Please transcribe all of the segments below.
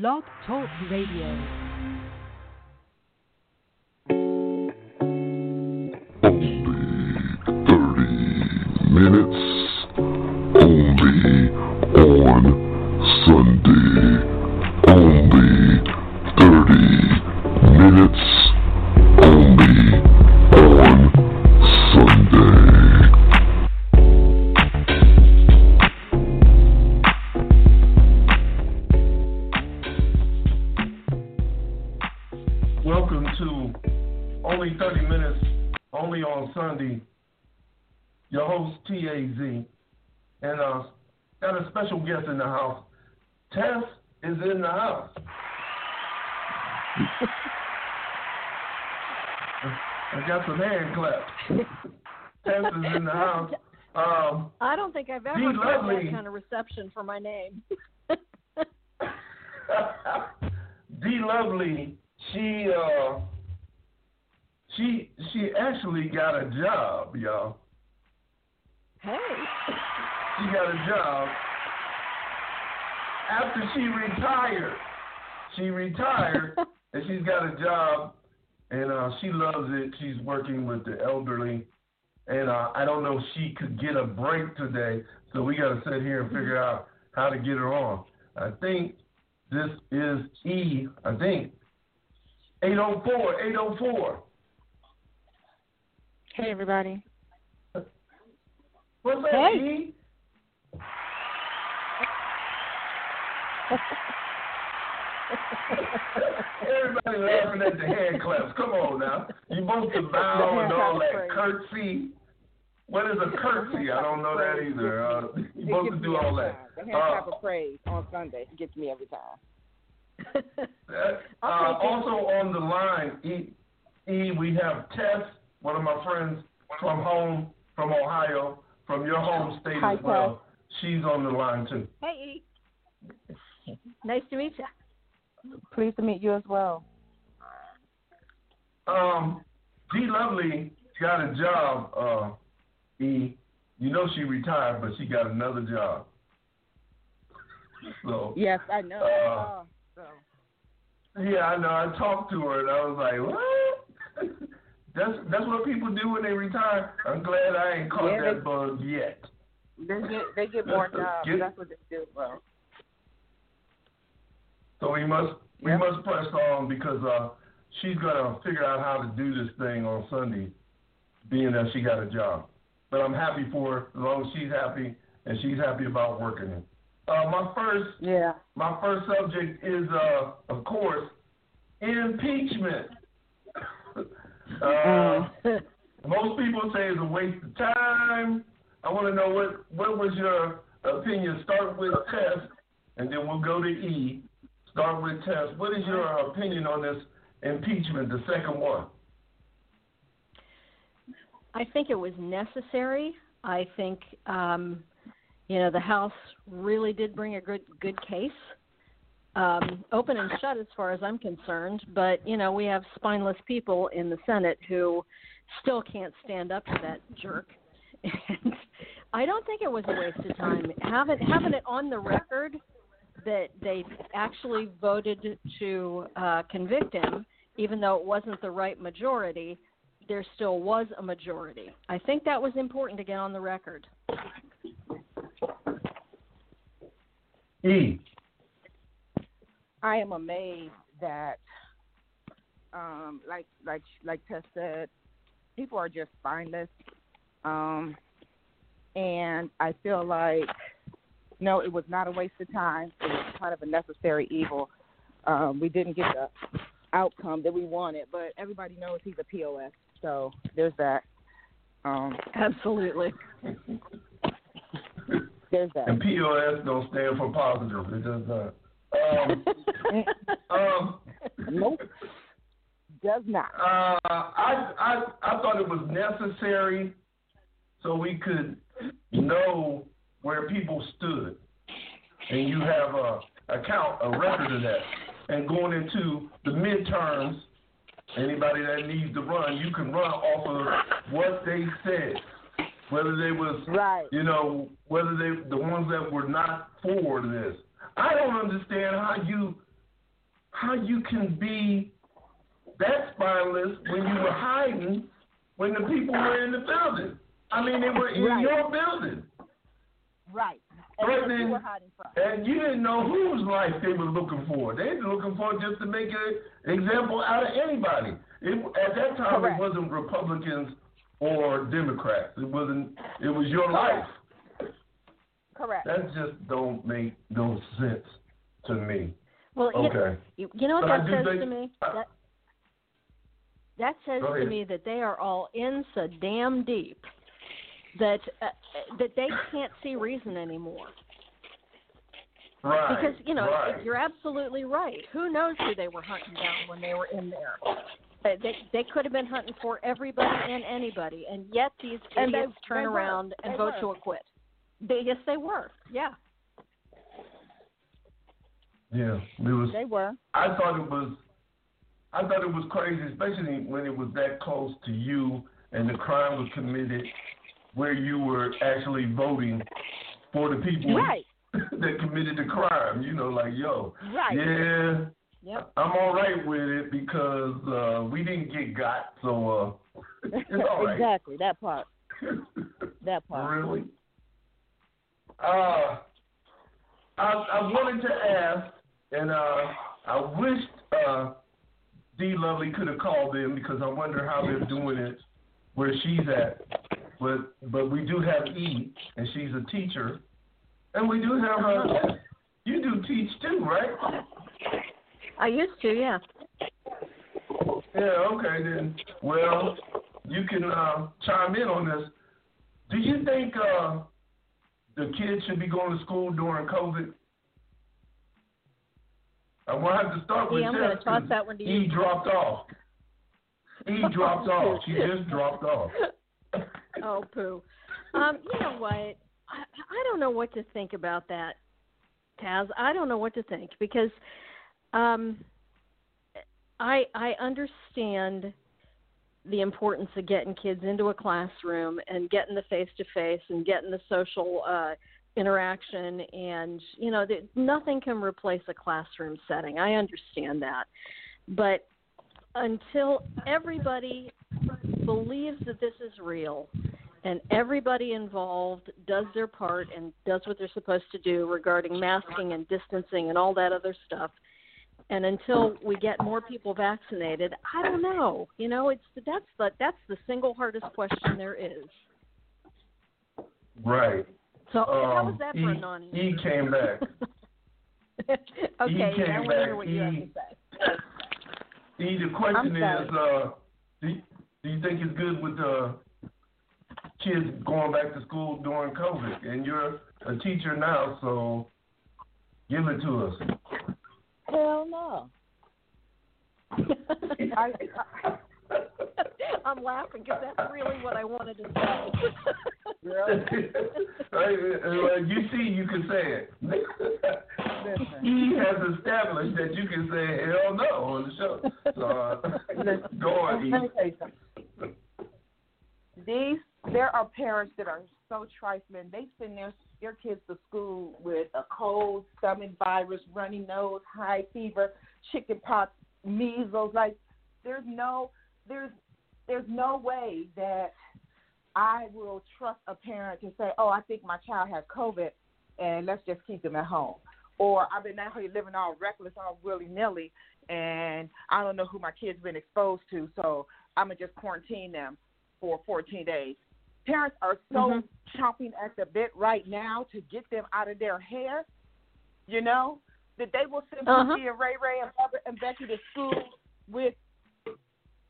Blog Talk Radio. Only thirty minutes I don't think I've ever Be had lovely. that kind of reception for my name. D Lovely, she uh she she actually got a job, y'all. hey. She got a job after she retired. She retired and she's got a job and uh she loves it. She's working with the elderly and uh I don't know if she could get a break today, so we gotta sit here and figure out how to get her on. I think this is E, I think. 804, 804. Hey, everybody. What's up, Hey. E? Everybody laughing at the hand claps. Come on now. You both to bow and all that curtsy. What is a curtsy? I don't know that either. Uh, you supposed to do all that. The hand Uh, clap of praise on Sunday it gets me every time. Uh, I'll take it. also on the line, E, e, we have Tess, one of my friends from home, from Ohio, from your home state Hi, as well. Tess. She's on the line too. hey. Nice to meet you. Pleased to meet you as well. Um, D Lovely got a job. Uh, E, you know she retired, but she got another job. So Yes, I know. Uh, Oh, so. yeah, I know. I talked to her and I was like, what? that's that's what people do when they retire. I'm glad I ain't caught Yeah, that they- bug yet. They get they get more jobs. Get- That's what they do, bro. So we must we Yep. must press on because uh, she's gonna figure out how to do this thing on Sunday, being that she got a job. But I'm happy for her as long as she's happy and she's happy about working it. Uh, my first Yeah. my first subject is uh, of course impeachment. uh, most people say it's a waste of time. I want to know what what was your opinion? Start with Tess, and then we'll go to E. Start with Tess. What is your opinion on this impeachment, the second one? I think it was necessary. I think um, you know the House really did bring a good good case, um, open and shut as far as I'm concerned. But you know we have spineless people in the Senate who still can't stand up to that jerk. And I don't think it was a waste of time having having it on the record that they actually voted to uh, convict him, even though it wasn't the right majority there still was a majority. I think that was important to get on the record. E. I am amazed that, um, like like like Tess said, people are just spineless, um, and I feel like no, it was not a waste of time. It was kind of a necessary evil. Um, we didn't get the outcome that we wanted, but everybody knows he's a pos, so there's that. Um, Absolutely. there's that. And POS don't stand for positive. It does not. Um, um, nope, does not. Uh, I, I I thought it was necessary so we could know where people stood, and you have a account a record of that. And going into the midterms, anybody that needs to run, you can run off of what they said, whether they was Right. you know, whether they the ones that were not for this. I don't understand how you how you can be that spineless when you were hiding when the people were in the building. I mean, they were in Right. your building. Right. And Right that's where then. we're hiding from. And you didn't know whose life they were looking for. They were looking for just to make an example out of anybody. It, at that time, Correct. it wasn't Republicans or Democrats. It wasn't. It was your life. Correct. That just don't make no sense to me. Well, you- Okay. you, you know what But that says think- to me? That, that says to me that they are all in so damn deep that uh, that they can't see reason anymore. Right. Because you know right. you're absolutely right. Who knows who they were hunting down when they were in there? Uh, They they could have been hunting for everybody and anybody, and yet these And they- idiots turn they were. around and They vote were. to acquit. They, yes, they were. Yeah. Yeah. It was. They were. I thought it was. I thought it was crazy, especially when it was that close to you and the crime was committed, where you were actually voting for the people Right. that committed the crime. You know, like yo, Right. yeah, Yep. I'm all right with it because uh, we didn't get got, so uh, it's all right. exactly. That part. That part. Really? Uh, I, I wanted to ask, and uh, I wished uh, D Lovely could have called in because I wonder how they're doing it where she's at. But but we do have E, and she's a teacher, and we do have her. You do teach too, right? I used to, yeah. Yeah. Okay then. Well, you can uh, chime in on this. Do you think uh, the kids should be going to school during COVID? I will have to start with Yeah, I'm gonna Tess, toss that one to E you. dropped off. E dropped off. She just dropped off. Oh, poo. Um, you know what? I, I don't know what to think about that, Taz. I don't know what to think because um, I I understand the importance of getting kids into a classroom and getting the face to face and getting the social uh, interaction and you know that nothing can replace a classroom setting. I understand that, but until everybody believes that this is real and everybody involved does their part and does what they're supposed to do regarding masking and distancing and all that other stuff. And until we get more people vaccinated i don't know. You know it's that's the that's the single hardest question there is. Right. so how was Um, that e, for a non E came back. okay came i want to back, hear what you have to E- say. E, the question is, uh, do you, do you think it's good with uh, kids going back to school during COVID? And you're a teacher now, so give it to us. Hell no. I, I, i'm laughing because that's really what i wanted to say right, uh, you see, you can say it. He has established that you can say hell no on the show. So uh, go on, Let me tell you something. These there are parents that are so trifling. They send their their kids to school with a cold, stomach virus, runny nose, high fever, chicken pox, measles. Like there's no there's there's no way that I will trust a parent to say, "Oh, I think my child has COVID, and let's just keep them at home." Or I've been out here living all reckless, all willy nilly, and I don't know who my kids been exposed to, so I'm gonna just quarantine them for 14 days. Parents are so Mhm. chomping at the bit right now to get them out of their hair, you know, that they will send Uh-huh. And Ray Ray and Bubba and Becky to school with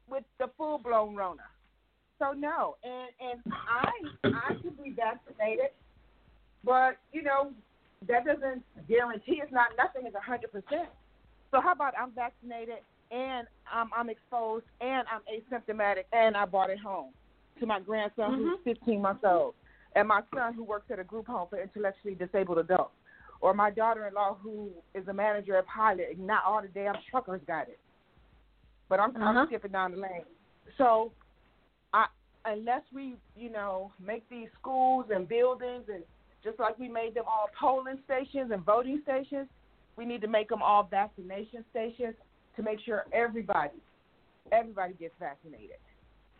with the full blown Rona. So no, and and I I could be vaccinated, but you know that doesn't guarantee it's not nothing is a hundred percent. So how about I'm vaccinated and I'm I'm exposed and I'm asymptomatic and I brought it home to my grandson who's 15 months old and my son who works at a group home for intellectually disabled adults or my daughter-in-law who is a manager at Pilot and not all the damn truckers got it. But I'm, Uh-huh. I'm skipping down the lane. So I unless we, you know, make these schools and buildings and just like we made them all polling stations and voting stations, we need to make them all vaccination stations to make sure everybody, everybody gets vaccinated,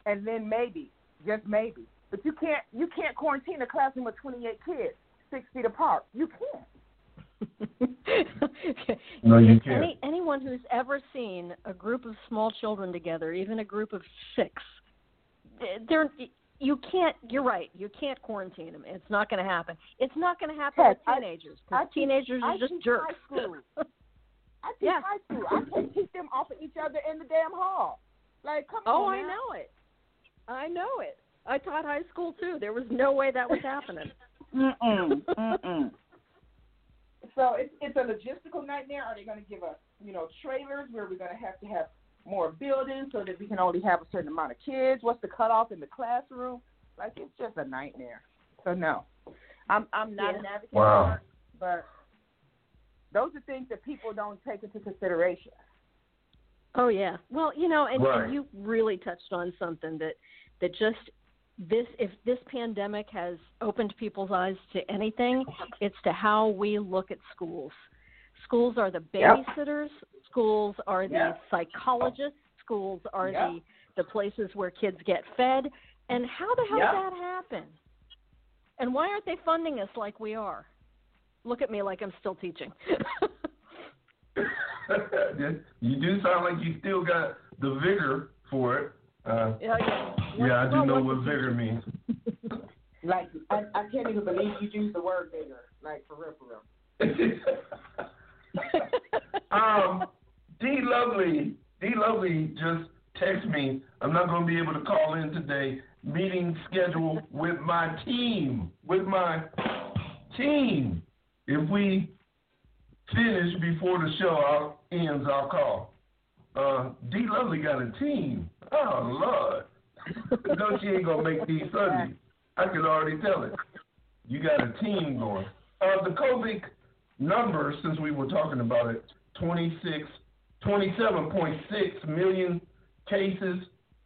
and then maybe, just maybe, but you can't you can't quarantine a classroom with 28 kids six feet apart. You can't. No, you can't. Any, anyone who's ever seen a group of small children together, even a group of six, they're you can't. You're right. You can't quarantine them. It's not going to happen. It's not going to happen Heck, with I- teenagers I because teach- teenagers I are just teach jerks. high school. I teach Yeah. high school. I can't keep them off of each other in the damn hall. Like, come oh, on. I now. know it. I know it. I taught high school too. There was no way that was happening. Mm-mm. Mm-mm. So it's it's a logistical nightmare. Are they going to give us, you know, trailers where we're going to have to have more buildings so that we can only have a certain amount of kids? What's the cutoff in the classroom? Like it's just a nightmare. So no, I'm I'm not Yeah. an advocate Wow. but those are things that people don't take into consideration. Oh yeah. Well, you know, and, Right. and you really touched on something that that just this if this pandemic has opened people's eyes to anything, it's to how we look at schools. Schools are the Yep. babysitters, schools are the Yep. psychologists, schools are Yep. the the places where kids get fed. And how the hell Yep. did that happen? And why aren't they funding us like we are? Look at me like I'm still teaching. you do sound like you still got the vigor for it. Uh, yeah, yeah. yeah, I do know what vigor means. Like I, I can't even believe you used the word vigor. Like for real, for real. um, D Lovely, D Lovely just text me. I'm not going to be able to call in today. Meeting scheduled with my team. With my team. If we finish before the show ends, I'll call. Uh, D Lovely got a team. Oh Lord. no, she ain't gonna make these Sundays. I can already tell it. You got a team going. Uh, the COVID numbers, since we were talking about it, 26, 27.6 million cases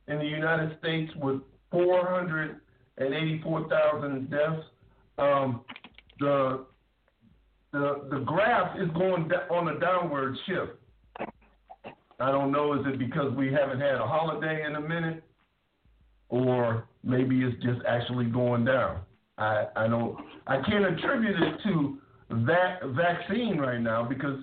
in the United States with 484,000 deaths. Um, the the the graph is going on a downward shift. I don't know, is it because we haven't had a holiday in a minute, or maybe it's just actually going down. I I don't I can't attribute it to that vaccine right now because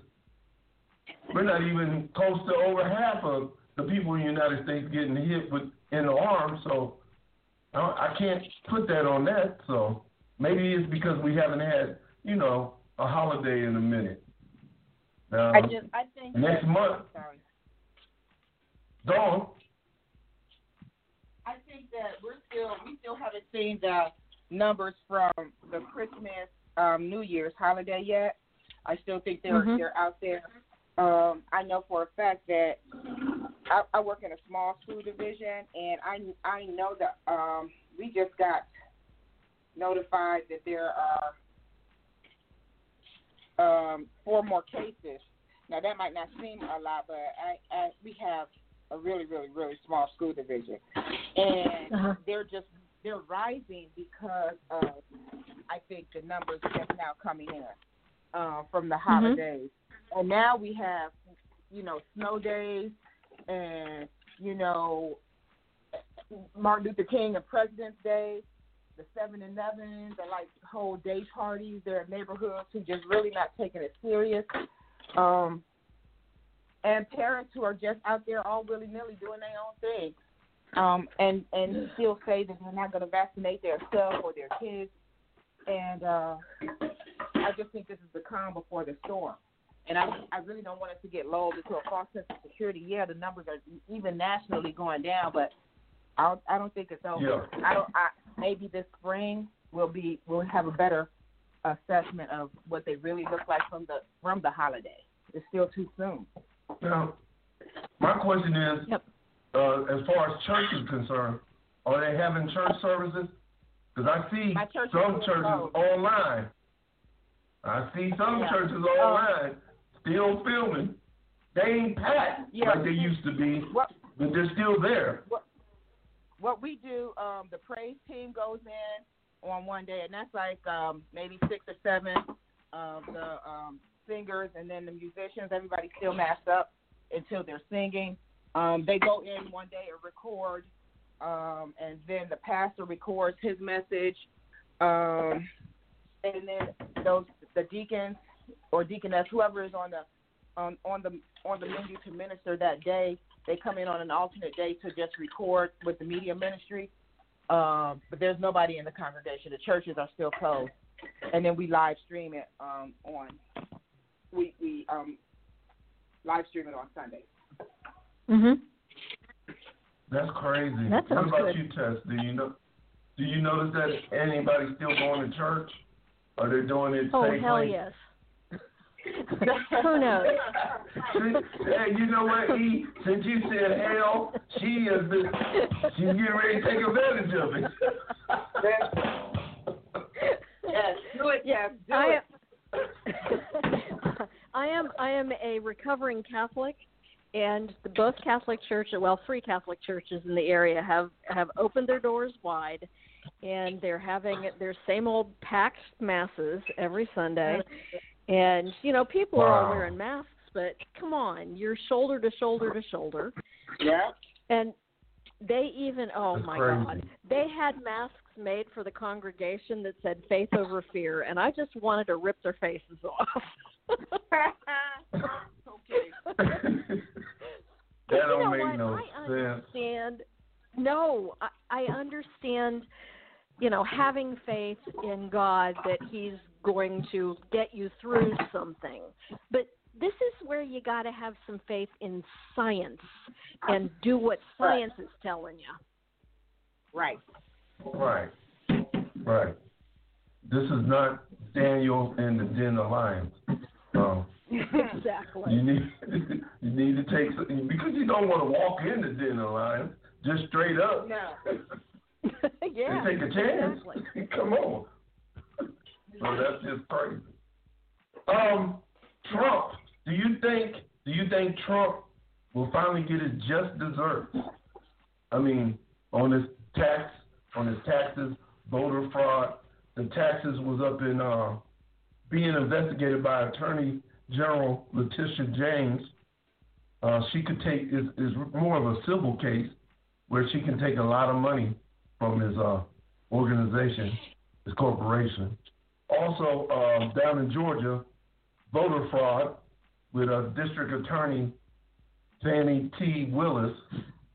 we're not even close to over half of the people in the United States getting hit with in the arm. So I, I can't put that on that. So maybe it's because we haven't had you know a holiday in a minute. Um, I just I think next that- month. Sorry. Dawn, I think that we're still we still haven't seen the numbers from the Christmas um, New Year's holiday yet. I still think they're Mhm. they're out there. Um, I know for a fact that I, I work in a small school division, and I I know that um, we just got notified that there are um, four more cases. Now that might not seem a lot, but I, I we have a really really really small school division, and Uh-huh. they're just they're rising because of I think the numbers just now coming in uh, from the holidays, and now we have you know snow days and you know Martin Luther King and President's Day, the Seven Elevens are like whole day parties. There are neighborhoods who just really not taking it serious. Um, and parents who are just out there all willy nilly doing their own thing. Um, and and still say that they're not going to vaccinate their self or their kids. And uh, I just think this is the calm before the storm. And I I really don't want us to get lulled into a false sense of security. Yeah, the numbers are even nationally going down, but I don't, I don't think it's over. Yeah. I don't. I, maybe this spring we'll be we'll have a better assessment of what they really look like from the from the holiday. It's still too soon. Now, my question is, Yep. uh, as far as church is concerned, are they having church services? Because I see church some churches closed. online. I see some Yeah. churches Um, online still filming. They ain't packed Yeah. like they used to be, What but they're still there. What we do, um, the praise team goes in on one day, and that's like um, maybe six or seven of the um, singers and then the musicians. Everybody still masked up until they're singing. Um, they go in one day and record, um, and then the pastor records his message, um, and then those the deacons or deaconess, whoever is on the on on the on the menu to minister that day, they come in on an alternate day to just record with the media ministry. Um, but there's nobody in the congregation. The churches are still closed, and then we live stream it um, on we we um, live stream it on Sunday. Mhm. That's crazy. That what about good. you, Tess? Do you know? Do you notice that anybody still going to church? Are they doing it Oh safely? hell yes. Who knows? Hey, you know what, E? Since you said hell, she has been. She's getting ready to take advantage of it. yes, do it. Yes, do I it. I am I am a recovering Catholic, and the, both Catholic churches, well, three Catholic churches in the area have have opened their doors wide, and they're having their same old packed masses every Sunday, and you know people are all wearing masks, but come on, you're shoulder to shoulder to shoulder, Yeah. and they even oh That's my crazy. god they had masks made for the congregation that said faith over fear and i just wanted to rip their faces off okay. that you don't know make what? no I sense. understand. No, I, I understand. You know, having faith in God that He's going to get you through something, but this is where you got to have some faith in science and do what science is telling you. Right. Right. Right. This is not Daniel and the Den of Lions. Um, exactly. you need you need to take some, because you don't want to walk in the Den of Lions just straight up. No. yeah. and take a chance. Exactly. Come on. So that's just crazy. Um, Trump. Do you think? Do you think Trump will finally get his just desserts? I mean, on his tax, on his taxes, voter fraud. The taxes was up in uh, being investigated by Attorney General Letitia James. Uh, she could take is is more of a civil case where she can take a lot of money from his uh, organization, his corporation. Also, uh, down in Georgia, voter fraud with a District Attorney Fani T. Willis.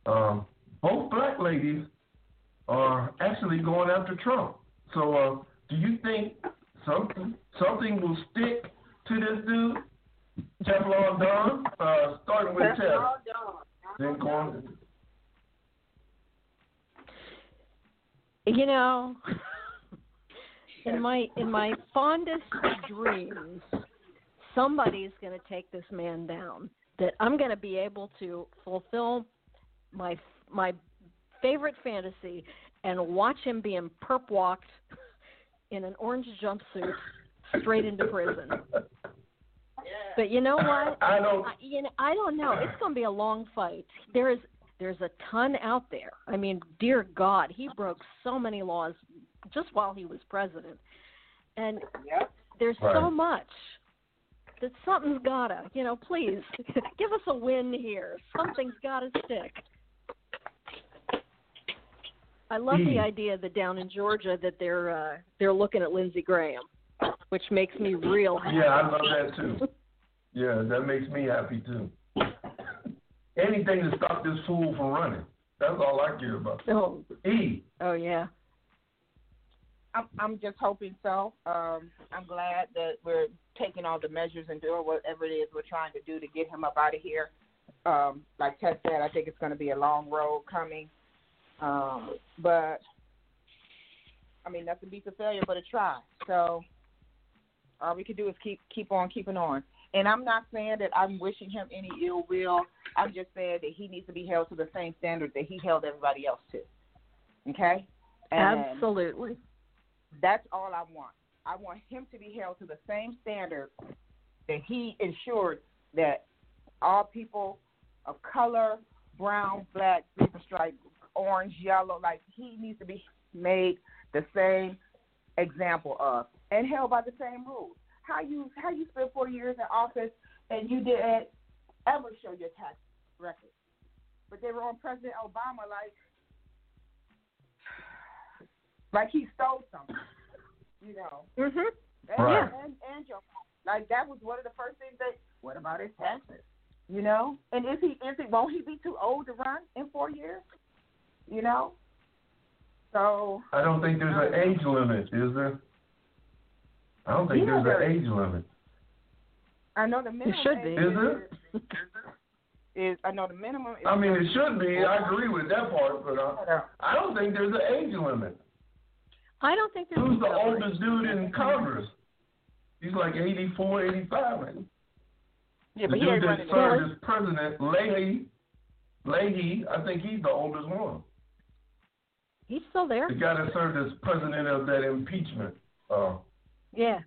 Um, both black ladies are actually going after Trump. So, uh, do you think something something will stick to this dude, Teflon Don? Uh, starting with That's Tef, then going. You know, in my in my fondest dreams, somebody's going to take this man down. That I'm going to be able to fulfill my my favorite fantasy and watch him being perp walked in an orange jumpsuit straight into prison. But you know what? I don't. I, you know, I don't know. It's going to be a long fight. There's there's a ton out there. I mean, dear God, he broke so many laws just while he was president, and Yep. there's so much that something's gotta. You know, please give us a win here. Something's gotta stick. I love the Hmm. idea that down in Georgia that they're uh, they're looking at Lindsey Graham, which makes me real happy. Yeah, I love that too. Yeah, that makes me happy too. Anything to stop this fool from running. That's all I care about. Oh, E. oh yeah. I'm I'm just hoping so. Um, I'm glad that we're taking all the measures and doing whatever it is we're trying to do to get him up out of here. Um, like Ted said, I think it's going to be a long road coming. Um, but I mean, nothing beats a failure but a try. So all we can do is keep keep on keeping on. And I'm not saying that I'm wishing him any ill will. I'm just saying that he needs to be held to the same standard that he held everybody else to. Okay? And Absolutely. That's all I want. I want him to be held to the same standard that he ensured that all people of color, brown, black, green stripe, orange, yellow, like he needs to be made the same example of and held by the same rules. how you how you spent four years in office and you didn't ever show your tax record. But they were on President Obama like like he stole something. You know. Mhm. And, Right. and, and Joe like that was one of the first things they what about his taxes? You know? And is he is he won't he be too old to run in four years? You know? So I don't think there's an age limit, is there? I don't think Yeah, there's there an age limit. I know the minimum It should be. Is there? is I know the minimum is I mean, it should be. I agree with that part, but I, I don't think there's an age limit. I don't think there's Who's the a number. oldest dude in Congress? He's like 84, 85. Man. Yeah, the but he dude ain't that served as president, Leahy, Leahy, I think he's the oldest one. He's still there. The guy that served as president of that impeachment. Uh, Yeah.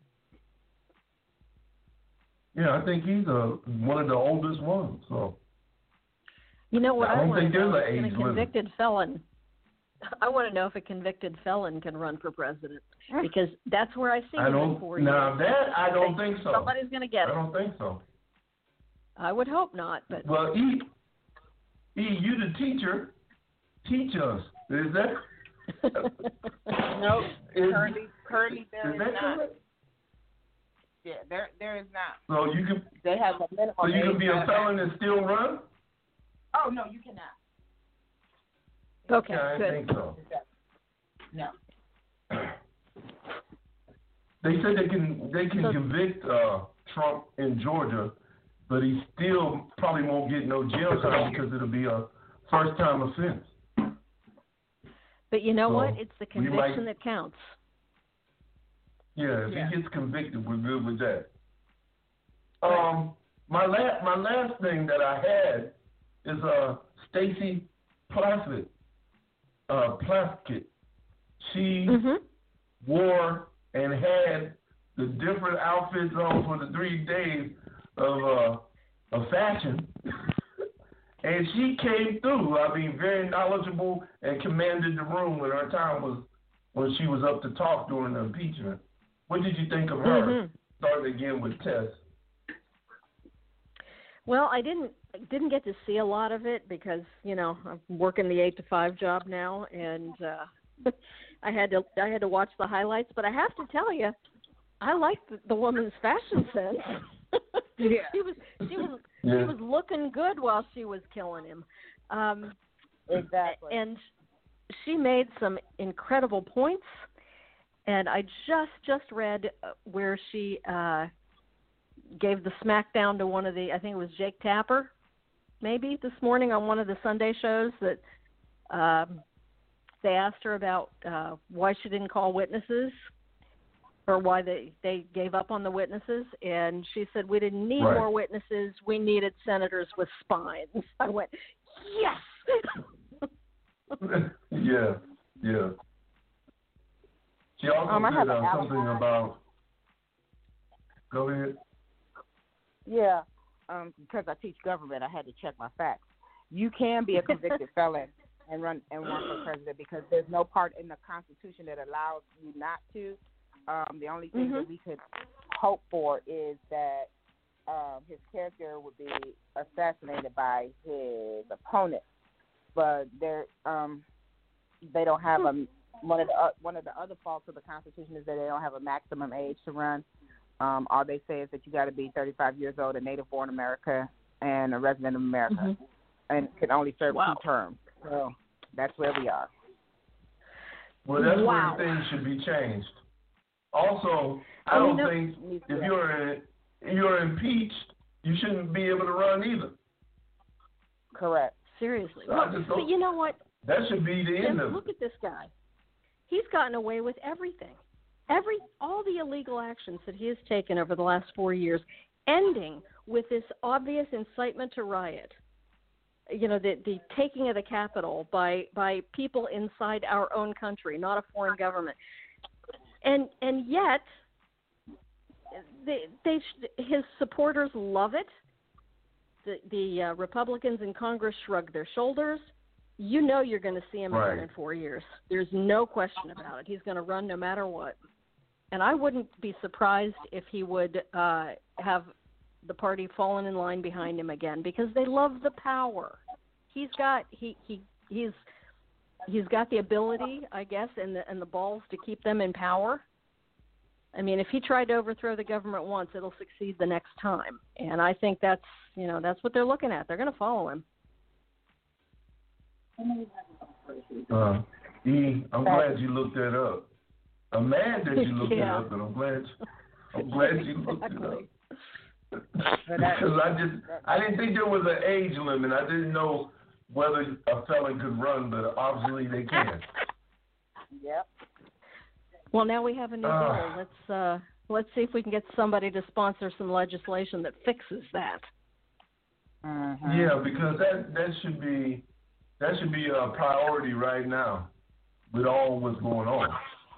yeah, I think he's uh, one of the oldest ones. So You know what I I, don't want think to know? there's an Can a age limit. convicted felon? I want to know if a convicted felon can run for president because that's where I see I him in don't. four Now years. that I don't think so. Somebody's going to get it. I don't think so. I would hope not, but Well, E, E, you the teacher, teach us. Is that? Nope. Is, currently currently there is is that not. correct? Yeah, there there is not. So you can, They have a minimum so you can age be a felon and still run? Oh no, you cannot. Okay, Yeah, I good. think so. No. They said they can they can So- convict uh, Trump in Georgia, but he still probably won't get no jail time because it'll be a first time offense. But you know So, what? It's the conviction might- that counts. Yeah, if Yeah. he gets convicted, we're good with that. Um, my last my last thing that I had is uh Stacey Plaskett. Uh, Plaskett. She Mhm. wore and had the different outfits on for the three days of uh of fashion. and she came through. I mean, very knowledgeable and commanded the room when her time was when she was up to talk during the impeachment. What did you think of her? Mhm. Starting again with Tess. Well, I didn't didn't get to see a lot of it because you know I'm working the eight to five job now, and uh, I had to I had to watch the highlights. But I have to tell you, I liked the, the woman's fashion sense. Yeah. she was she was Yeah. she was looking good while she was killing him. Um, Exactly. and she made some incredible points and i just just read uh, where she uh gave the smackdown to one of the i think it was jake tapper maybe this morning on one of the sunday shows that um they asked her about uh why she didn't call witnesses or why they they gave up on the witnesses and she said we didn't need Right. more witnesses we needed senators with spines i went yes yeah, yeah. She also Um, said uh, something about. Go ahead. Yeah, um, because I teach government, I had to check my facts. You can be a convicted felon and run and run for president because there's no part in the Constitution that allows you not to. Um, the only thing that Mhm. we could hope for is that um, his character would be assassinated by his opponent, but there um, they don't have a one of the uh, one of the other faults of the Constitution is that they don't have a maximum age to run. Um, all they say is that you got to be 35 years old, a native born America, and a resident of America, Mhm. and can only serve Wow. two terms. So that's where we are. Well, that's Wow. where things should be changed. Also, I And don't know- think if you're if you're impeached, you shouldn't be able to run either. correct. Seriously. So Look, but you know what? That should be the end of it. look at this guy. He's gotten away with everything. Every all the illegal actions that he has taken over the last four years, ending with this obvious incitement to riot. You know, the the taking of the Capitol by by people inside our own country, not a foreign government. And and yet they they his supporters love it. The the uh, Republicans in Congress shrug their shoulders. You know you're going to see him Right. again in four years. There's no question about it. He's going to run no matter what. And I wouldn't be surprised if he would uh, have the party fallen in line behind him again because they love the power. He's got he he he's he's got the ability, I guess, and the and the balls to keep them in power. I mean, if he tried to overthrow the government once, it'll succeed the next time. And I think that's you know that's what they're looking at. They're going to follow him. Uh, E, I'm glad you looked that up. I'm mad that you looked Yeah. it up, but I'm glad I'm glad you looked it up. Because I just I didn't think there was an age limit. I didn't know whether a felon could run, but obviously they can. Yep. Well, now we have a new bill. Let's uh, let's see if we can get somebody to sponsor some legislation that fixes that. Mhm. Yeah, because that that should be that should be a priority right now with all what's going on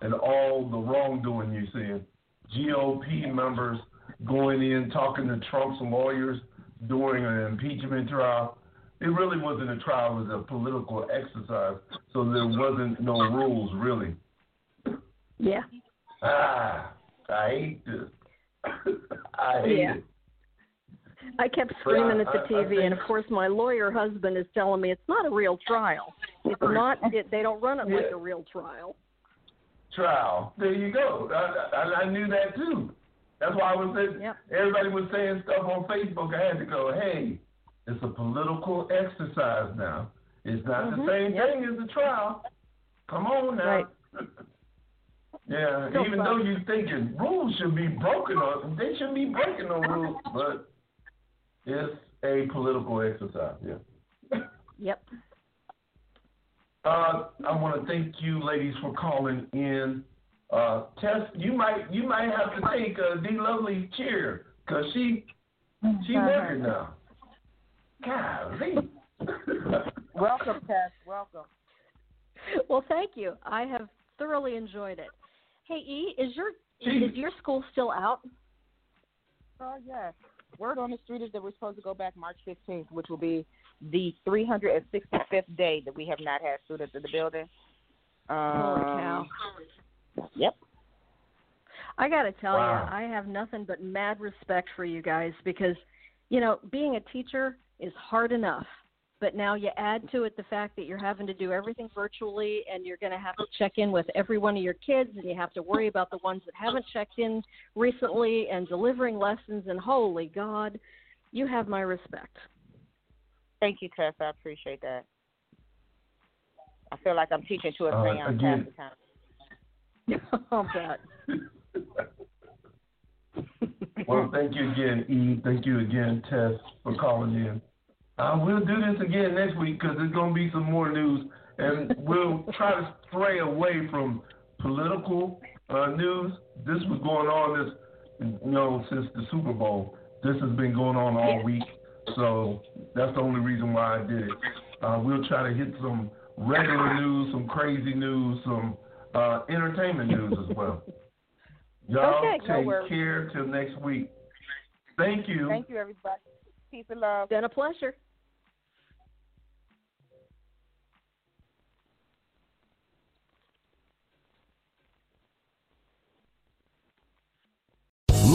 and all the wrongdoing you're seeing. GOP members going in talking to Trump's lawyers during an impeachment trial. It really wasn't a trial; it was a political exercise. So there wasn't no rules really. Yeah. Ah, I hate this. I hate Yeah. it. I kept screaming I- at the I- I TV, and of course, my lawyer husband is telling me it's not a real trial. It's not. It, they don't run it like a real trial. Trial. There you go. I, I, I knew that too. That's why I was saying, Yep. everybody was saying stuff on Facebook. I had to go, hey, it's a political exercise now. It's not Mhm. the same Yep. thing as the trial. Come on now. Right. yeah, Still even fun. though you're thinking rules should be broken or they shouldn't be breaking no rules, but it's a political exercise. Yeah. Yep. Uh, I want to thank you, ladies, for calling in. Uh, Tess, you might you might have to take uh, D Lovely's chair because she she working now. Golly. Welcome, Tess. Welcome. Well, thank you. I have thoroughly enjoyed it. Hey, E, is your Gee. is your school still out? Oh yes. Word on the street is that we're supposed to go back March 15th, which will be the 365th day that we have not had students in the building. Um, Holy cow! Yep. I got to tell Wow. you, I have nothing but mad respect for you guys because, you know, being a teacher is hard enough. But now you add to it the fact that you're having to do everything virtually and you're going to have to check in with every one of your kids and you have to worry about the ones that haven't checked in recently and delivering lessons. And holy God, you have my respect. Thank you, Tess. I appreciate that. I feel like I'm teaching to a Uh, seance half the time. I'll bet. well, thank you again, E. Thank you again, Tess, for calling in. Uh, we'll do this again next week because there's going to be some more news, and we'll try to stray away from political uh, news. This was going on this, you know, since the Super Bowl. This has been going on all Yeah. week, so that's the only reason why I did it. Uh, we'll try to hit some regular news, some crazy news, some uh, entertainment news as well. Y'all Okay, take worries. care till next week. Thank you. Thank you, everybody. Peace and love. Been a pleasure.